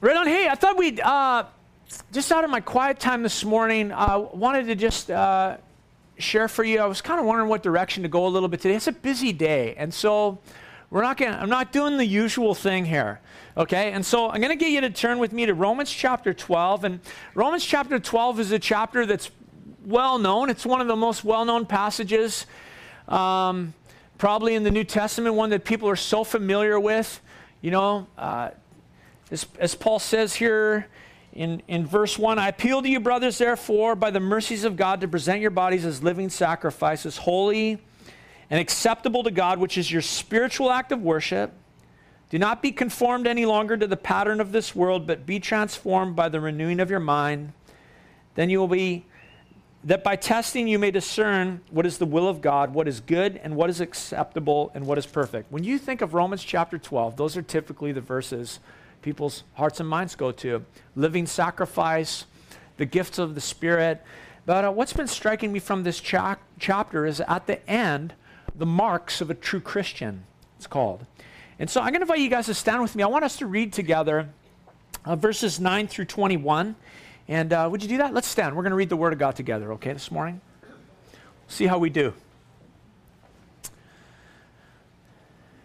Right on. Hey, I thought we'd, uh, just out of my quiet time this morning, I uh, wanted to just uh, share for you. I was kind of wondering what direction to go a little bit today. It's a busy day. And so we're not going I'm not doing the usual thing here. Okay? And so I'm going to get you to turn with me to Romans chapter 12. And Romans chapter 12 is a chapter that's well known. It's one of the most well known passages, um, probably in the New Testament, one that people are so familiar with. You know, uh, as, as Paul says here in, in verse 1 I appeal to you, brothers, therefore, by the mercies of God, to present your bodies as living sacrifices, holy and acceptable to God, which is your spiritual act of worship. Do not be conformed any longer to the pattern of this world, but be transformed by the renewing of your mind. Then you will be, that by testing you may discern what is the will of God, what is good, and what is acceptable, and what is perfect. When you think of Romans chapter 12, those are typically the verses people's hearts and minds go to living sacrifice, the gifts of the Spirit. But uh, what's been striking me from this cha- chapter is at the end, the marks of a true Christian, it's called. And so I'm going to invite you guys to stand with me. I want us to read together uh, verses 9 through 21. And uh, would you do that? Let's stand. We're going to read the Word of God together, okay, this morning? See how we do.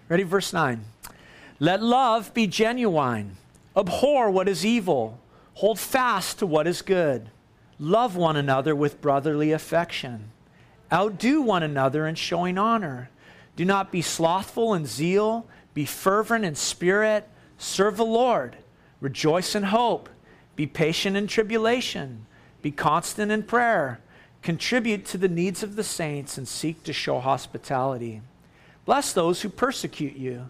Ready? Verse 9. Let love be genuine. Abhor what is evil. Hold fast to what is good. Love one another with brotherly affection. Outdo one another in showing honor. Do not be slothful in zeal. Be fervent in spirit. Serve the Lord. Rejoice in hope. Be patient in tribulation. Be constant in prayer. Contribute to the needs of the saints and seek to show hospitality. Bless those who persecute you.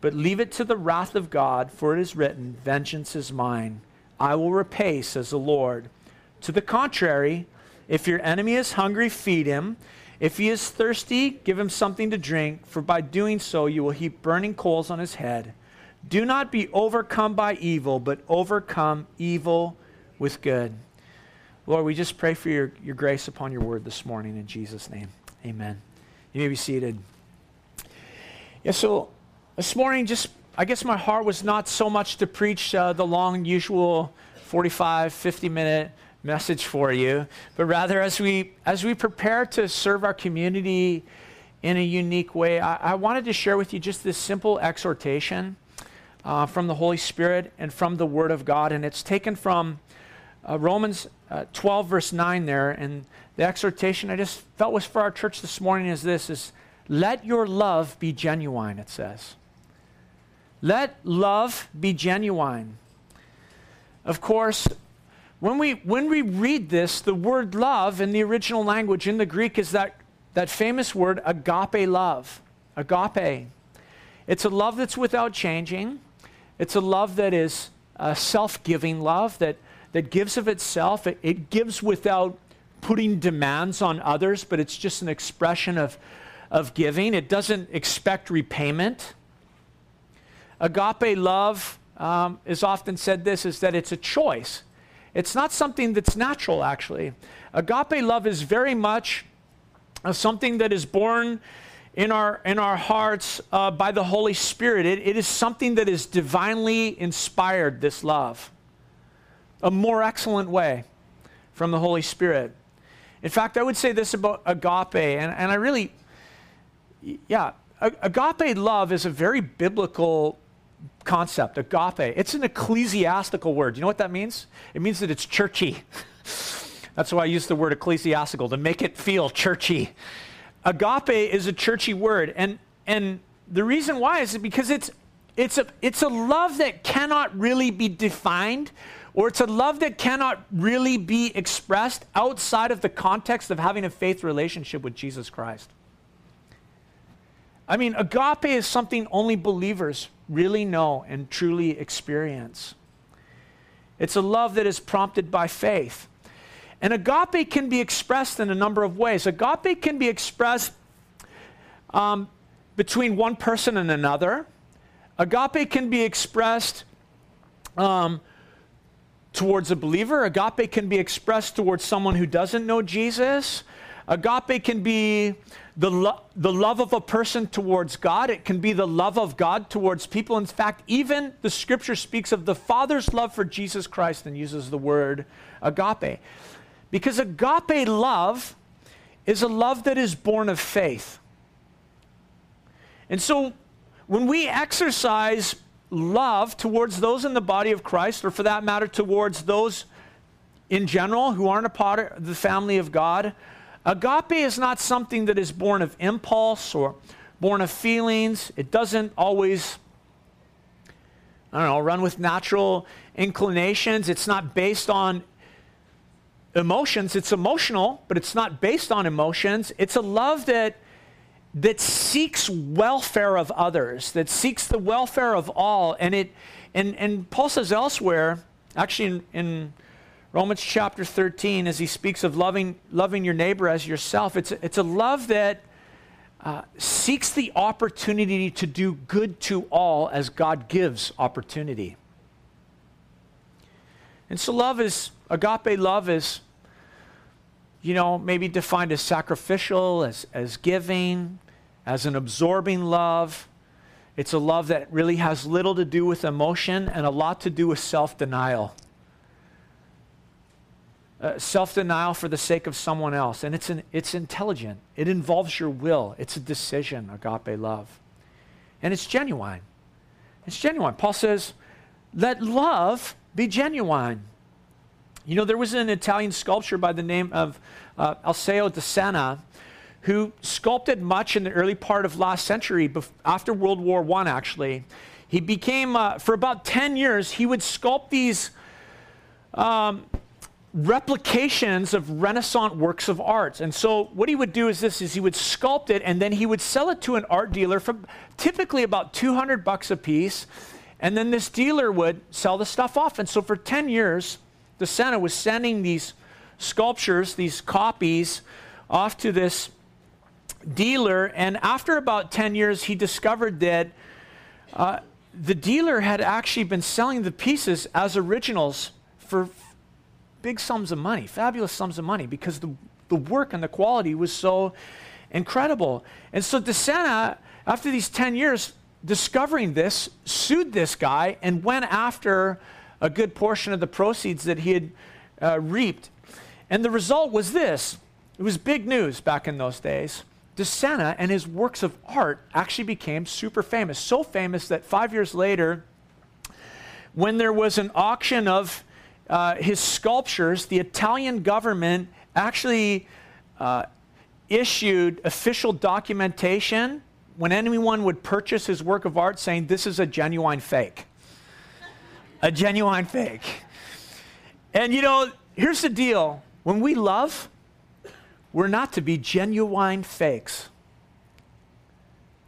but leave it to the wrath of God, for it is written, Vengeance is mine. I will repay, says the Lord. To the contrary, if your enemy is hungry, feed him. If he is thirsty, give him something to drink, for by doing so you will heap burning coals on his head. Do not be overcome by evil, but overcome evil with good. Lord, we just pray for your, your grace upon your word this morning in Jesus' name. Amen. You may be seated. Yeah, so this morning, just I guess my heart was not so much to preach uh, the long, usual 45, 50 minute message for you, but rather as we as we prepare to serve our community in a unique way, I, I wanted to share with you just this simple exhortation uh, from the Holy Spirit and from the Word of God, and it's taken from uh, Romans uh, 12 verse 9 there, and the exhortation I just felt was for our church this morning is this: is let your love be genuine. It says. Let love be genuine. Of course, when we, when we read this, the word love in the original language in the Greek is that, that famous word agape love. Agape. It's a love that's without changing. It's a love that is uh, a self giving love that, that gives of itself. It, it gives without putting demands on others, but it's just an expression of, of giving. It doesn't expect repayment. Agape love um, is often said this is that it's a choice. It's not something that's natural, actually. Agape love is very much uh, something that is born in our, in our hearts uh, by the Holy Spirit. It, it is something that is divinely inspired, this love. A more excellent way from the Holy Spirit. In fact, I would say this about agape, and, and I really, yeah, agape love is a very biblical concept, agape. It's an ecclesiastical word. You know what that means? It means that it's churchy. That's why I use the word ecclesiastical to make it feel churchy. Agape is a churchy word, and and the reason why is because it's it's a it's a love that cannot really be defined, or it's a love that cannot really be expressed outside of the context of having a faith relationship with Jesus Christ. I mean, agape is something only believers really know and truly experience. It's a love that is prompted by faith. And agape can be expressed in a number of ways. Agape can be expressed um, between one person and another. Agape can be expressed um, towards a believer. Agape can be expressed towards someone who doesn't know Jesus. Agape can be the, lo- the love of a person towards God. It can be the love of God towards people. In fact, even the scripture speaks of the Father's love for Jesus Christ and uses the word agape. Because agape love is a love that is born of faith. And so when we exercise love towards those in the body of Christ, or for that matter, towards those in general who aren't a part of the family of God, Agape is not something that is born of impulse or born of feelings. It doesn't always, I don't know, run with natural inclinations. It's not based on emotions. It's emotional, but it's not based on emotions. It's a love that that seeks welfare of others, that seeks the welfare of all. And it and, and Paul says elsewhere, actually in, in Romans chapter 13, as he speaks of loving, loving your neighbor as yourself, it's, it's a love that uh, seeks the opportunity to do good to all as God gives opportunity. And so, love is, agape love is, you know, maybe defined as sacrificial, as, as giving, as an absorbing love. It's a love that really has little to do with emotion and a lot to do with self denial uh, self denial for the sake of someone else. And it's, an, it's intelligent, it involves your will, it's a decision, agape love. And it's genuine. It's genuine. Paul says, let love be genuine. You know, there was an Italian sculptor by the name of uh, Alceo Dossena who sculpted much in the early part of last century, bef- after World War I, actually. He became, uh, for about 10 years, he would sculpt these um, replications of Renaissance works of art. And so what he would do is this is he would sculpt it and then he would sell it to an art dealer for typically about 200 bucks a piece. And then this dealer would sell the stuff off. And so for 10 years, the Sena was sending these sculptures, these copies, off to this dealer. And after about 10 years, he discovered that uh, the dealer had actually been selling the pieces as originals for big sums of money, fabulous sums of money, because the, the work and the quality was so incredible. And so Dossena, after these 10 years, discovering this, sued this guy and went after a good portion of the proceeds that he had uh, reaped. And the result was this it was big news back in those days. Dossena and his works of art actually became super famous. So famous that five years later, when there was an auction of uh, his sculptures, the Italian government actually uh, issued official documentation when anyone would purchase his work of art saying this is a genuine fake. a genuine fake. And you know, here's the deal when we love, we're not to be genuine fakes.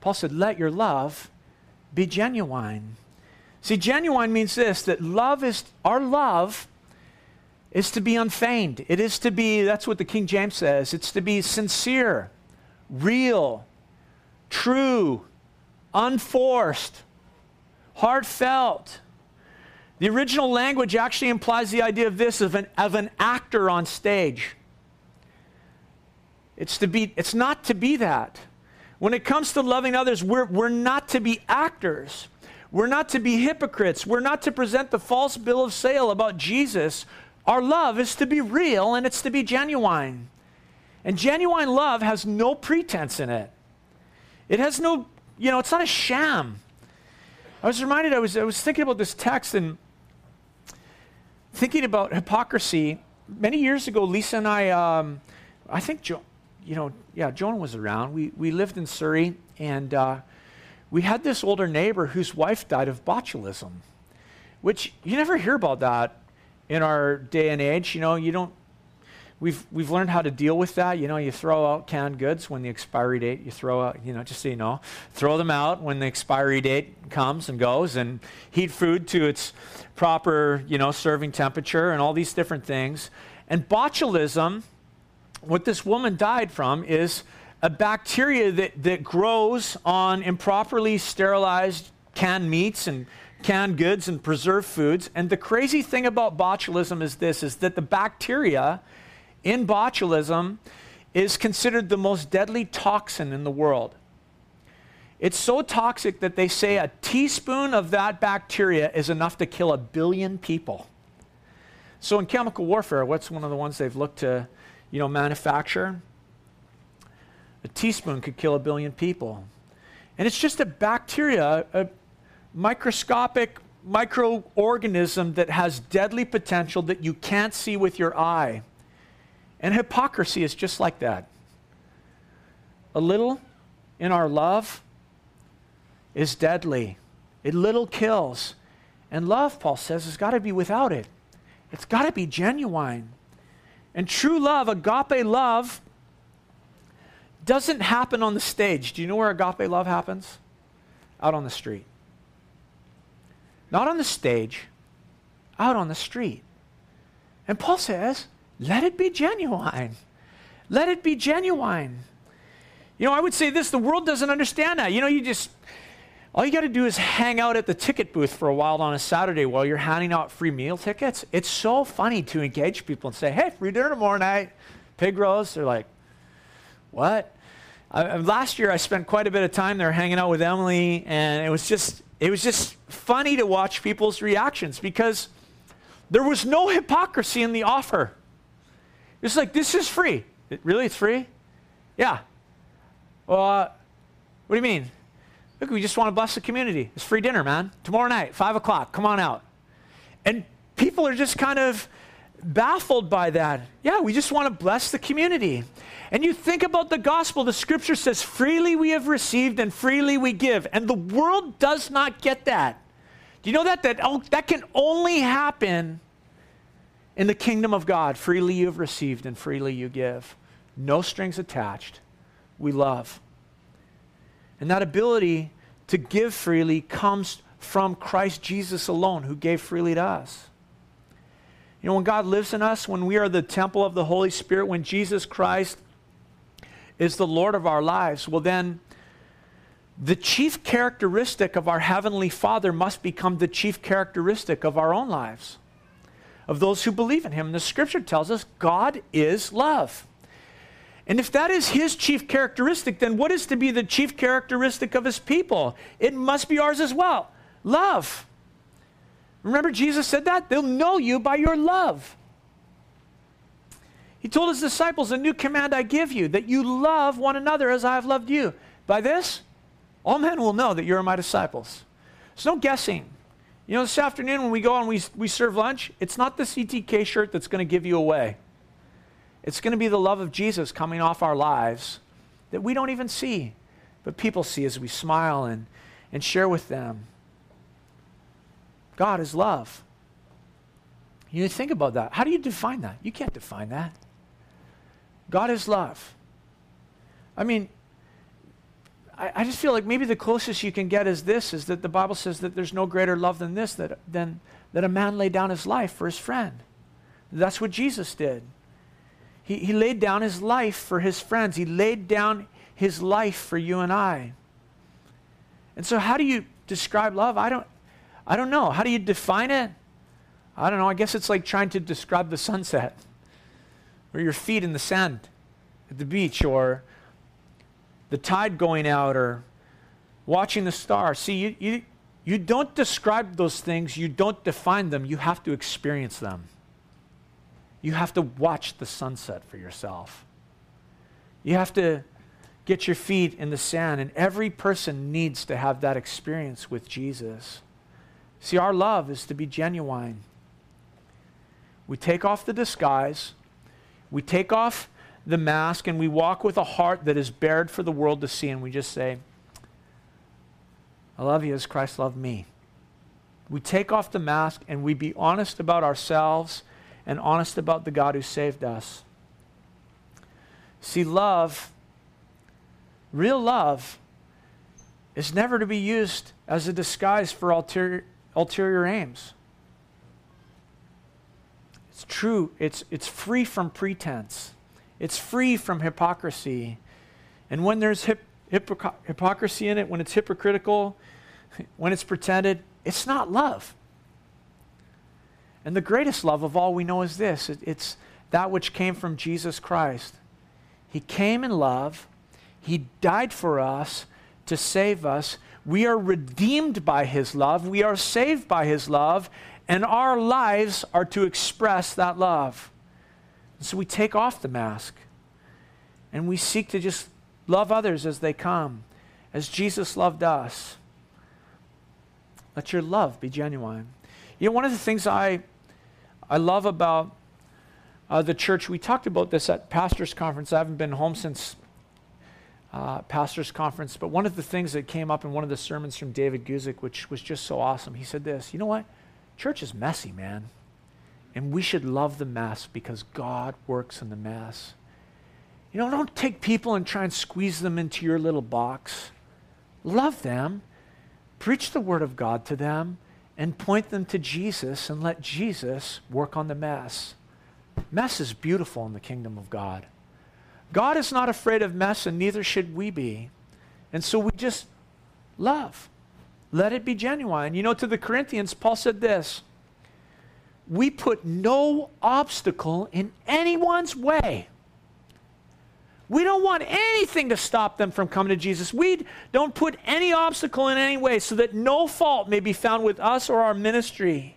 Paul said, let your love be genuine. See, genuine means this that love is, our love is to be unfeigned. It is to be, that's what the King James says, it's to be sincere, real, true, unforced, heartfelt. The original language actually implies the idea of this of an, of an actor on stage. It's, to be, it's not to be that. When it comes to loving others, we're, we're not to be actors. We're not to be hypocrites. We're not to present the false bill of sale about Jesus. Our love is to be real and it's to be genuine. And genuine love has no pretense in it. It has no, you know, it's not a sham. I was reminded, I was, I was thinking about this text and thinking about hypocrisy. Many years ago, Lisa and I, um, I think, jo- you know, yeah, Joan was around. We, we lived in Surrey and uh, we had this older neighbor whose wife died of botulism, which you never hear about that in our day and age. You know, you don't, we've, we've learned how to deal with that. You know, you throw out canned goods when the expiry date, you throw out, you know, just so you know, throw them out when the expiry date comes and goes and heat food to its proper, you know, serving temperature and all these different things. And botulism, what this woman died from is a bacteria that, that grows on improperly sterilized canned meats and canned goods and preserved foods. And the crazy thing about botulism is this is that the bacteria in botulism is considered the most deadly toxin in the world. It's so toxic that they say a teaspoon of that bacteria is enough to kill a billion people. So in chemical warfare, what's one of the ones they've looked to, you know, manufacture? A teaspoon could kill a billion people. And it's just a bacteria, a microscopic microorganism that has deadly potential that you can't see with your eye. And hypocrisy is just like that. A little in our love is deadly, it little kills. And love, Paul says, has got to be without it. It's got to be genuine. And true love, agape love, doesn't happen on the stage. Do you know where agape love happens? Out on the street. Not on the stage, out on the street. And Paul says, let it be genuine. Let it be genuine. You know, I would say this the world doesn't understand that. You know, you just, all you got to do is hang out at the ticket booth for a while on a Saturday while you're handing out free meal tickets. It's so funny to engage people and say, hey, free dinner tomorrow night, pig roast. They're like, what? I, last year I spent quite a bit of time there hanging out with Emily, and it was just, it was just funny to watch people's reactions because there was no hypocrisy in the offer. It's like, this is free. It, really? It's free? Yeah. Well, uh, what do you mean? Look, we just want to bless the community. It's free dinner, man. Tomorrow night, 5 o'clock. Come on out. And people are just kind of baffled by that. Yeah, we just want to bless the community. And you think about the gospel, the scripture says, freely we have received and freely we give. And the world does not get that. Do you know that? That, oh, that can only happen in the kingdom of God, freely you have received and freely you give. No strings attached. We love. And that ability to give freely comes from Christ Jesus alone, who gave freely to us. You know, when God lives in us, when we are the temple of the Holy Spirit, when Jesus Christ is the Lord of our lives, well, then the chief characteristic of our Heavenly Father must become the chief characteristic of our own lives of those who believe in him. And the scripture tells us God is love. And if that is his chief characteristic, then what is to be the chief characteristic of his people? It must be ours as well love. Remember, Jesus said that? They'll know you by your love. He told his disciples, A new command I give you, that you love one another as I have loved you. By this, all men will know that you are my disciples. There's no guessing. You know, this afternoon when we go and we, we serve lunch, it's not the CTK shirt that's going to give you away. It's going to be the love of Jesus coming off our lives that we don't even see, but people see as we smile and, and share with them. God is love. You think about that. How do you define that? You can't define that. God is love. I mean, I, I just feel like maybe the closest you can get is this is that the Bible says that there's no greater love than this, that, than that a man laid down his life for his friend. That's what Jesus did. He, he laid down his life for his friends, he laid down his life for you and I. And so, how do you describe love? I don't, I don't know. How do you define it? I don't know. I guess it's like trying to describe the sunset or your feet in the sand at the beach or the tide going out or watching the stars. See, you, you, you don't describe those things, you don't define them, you have to experience them. You have to watch the sunset for yourself. You have to get your feet in the sand, and every person needs to have that experience with Jesus. See, our love is to be genuine. We take off the disguise, we take off the mask and we walk with a heart that is bared for the world to see, and we just say, I love you as Christ loved me. We take off the mask and we be honest about ourselves and honest about the God who saved us. See, love, real love, is never to be used as a disguise for ulterior, ulterior aims. It's true, it's, it's free from pretense, it's free from hypocrisy. And when there's hip, hypocr- hypocrisy in it, when it's hypocritical, when it's pretended, it's not love. And the greatest love of all we know is this it, it's that which came from Jesus Christ. He came in love, He died for us to save us. We are redeemed by His love, we are saved by His love, and our lives are to express that love. And so we take off the mask and we seek to just love others as they come, as Jesus loved us. Let your love be genuine. You know, one of the things I, I love about uh, the church, we talked about this at pastor's conference. I haven't been home since uh, pastor's conference, but one of the things that came up in one of the sermons from David Guzik, which was just so awesome, he said this You know what? Church is messy, man. And we should love the mess because God works in the mess. You know, don't take people and try and squeeze them into your little box. Love them, preach the word of God to them, and point them to Jesus and let Jesus work on the mess. Mess is beautiful in the kingdom of God. God is not afraid of mess, and neither should we be. And so we just love. Let it be genuine. You know, to the Corinthians, Paul said this We put no obstacle in anyone's way. We don't want anything to stop them from coming to Jesus. We don't put any obstacle in any way so that no fault may be found with us or our ministry.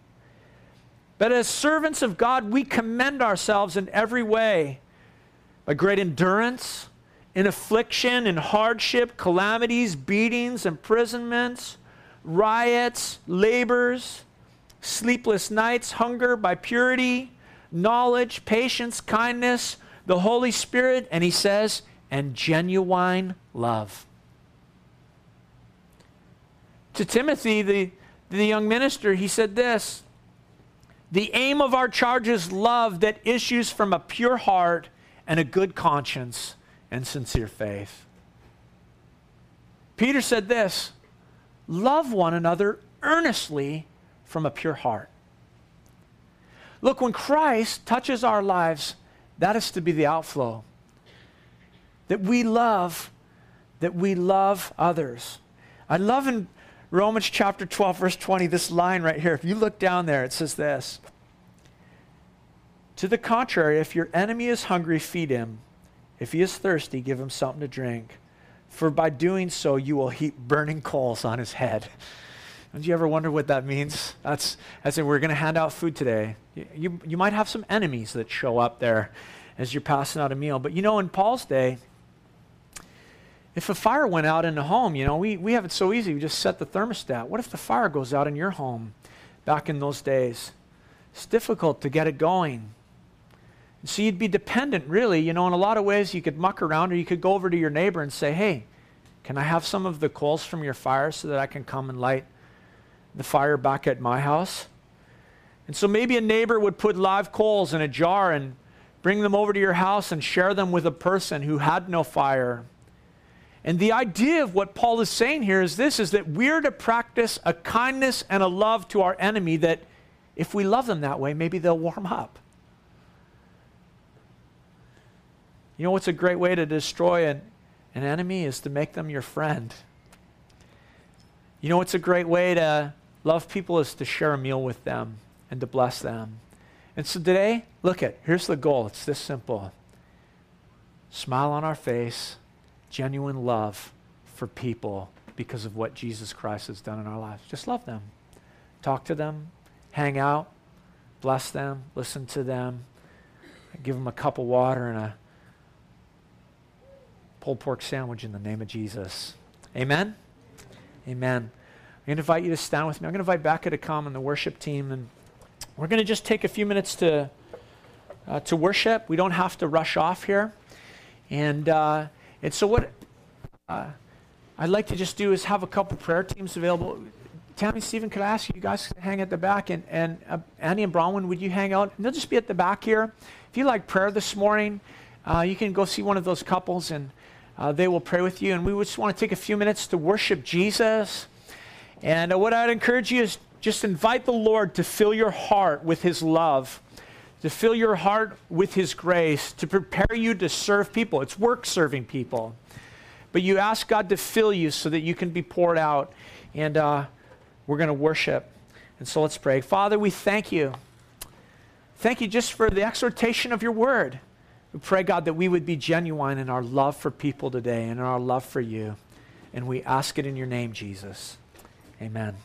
But as servants of God, we commend ourselves in every way by great endurance, in affliction, in hardship, calamities, beatings, imprisonments riots, labors, sleepless nights, hunger, by purity, knowledge, patience, kindness, the Holy Spirit, and he says, and genuine love. To Timothy, the, the young minister, he said this The aim of our charge is love that issues from a pure heart and a good conscience and sincere faith. Peter said this love one another earnestly from a pure heart. Look, when Christ touches our lives, that is to be the outflow. That we love, that we love others. I love in Romans chapter 12, verse 20, this line right here. If you look down there, it says this To the contrary, if your enemy is hungry, feed him. If he is thirsty, give him something to drink for by doing so you will heap burning coals on his head. Don't you ever wonder what that means? That's as in we're going to hand out food today. You, you, you might have some enemies that show up there as you're passing out a meal. But you know, in Paul's day, if a fire went out in the home, you know, we, we have it so easy. We just set the thermostat. What if the fire goes out in your home back in those days? It's difficult to get it going. So you'd be dependent, really. You know, in a lot of ways, you could muck around or you could go over to your neighbor and say, hey, can I have some of the coals from your fire so that I can come and light the fire back at my house? And so maybe a neighbor would put live coals in a jar and bring them over to your house and share them with a person who had no fire. And the idea of what Paul is saying here is this is that we're to practice a kindness and a love to our enemy that if we love them that way, maybe they'll warm up. You know what's a great way to destroy an, an enemy is to make them your friend. You know what's a great way to love people is to share a meal with them and to bless them. And so today, look at here's the goal. It's this simple. Smile on our face, genuine love for people because of what Jesus Christ has done in our lives. Just love them. Talk to them, hang out, bless them, listen to them, give them a cup of water and a pulled pork sandwich in the name of Jesus. Amen? Amen. I'm going to invite you to stand with me. I'm going to invite Becca to come and the worship team. And we're going to just take a few minutes to, uh, to worship. We don't have to rush off here. And, uh, and so, what uh, I'd like to just do is have a couple prayer teams available. Tammy, Stephen, could I ask you guys to hang at the back? And, and uh, Andy and Bronwyn, would you hang out? And they'll just be at the back here. If you like prayer this morning, uh, you can go see one of those couples and uh, they will pray with you. And we just want to take a few minutes to worship Jesus. And uh, what I'd encourage you is just invite the Lord to fill your heart with his love, to fill your heart with his grace, to prepare you to serve people. It's work serving people. But you ask God to fill you so that you can be poured out. And uh, we're going to worship. And so let's pray. Father, we thank you. Thank you just for the exhortation of your word. We pray, God, that we would be genuine in our love for people today and in our love for you. And we ask it in your name, Jesus. Amen.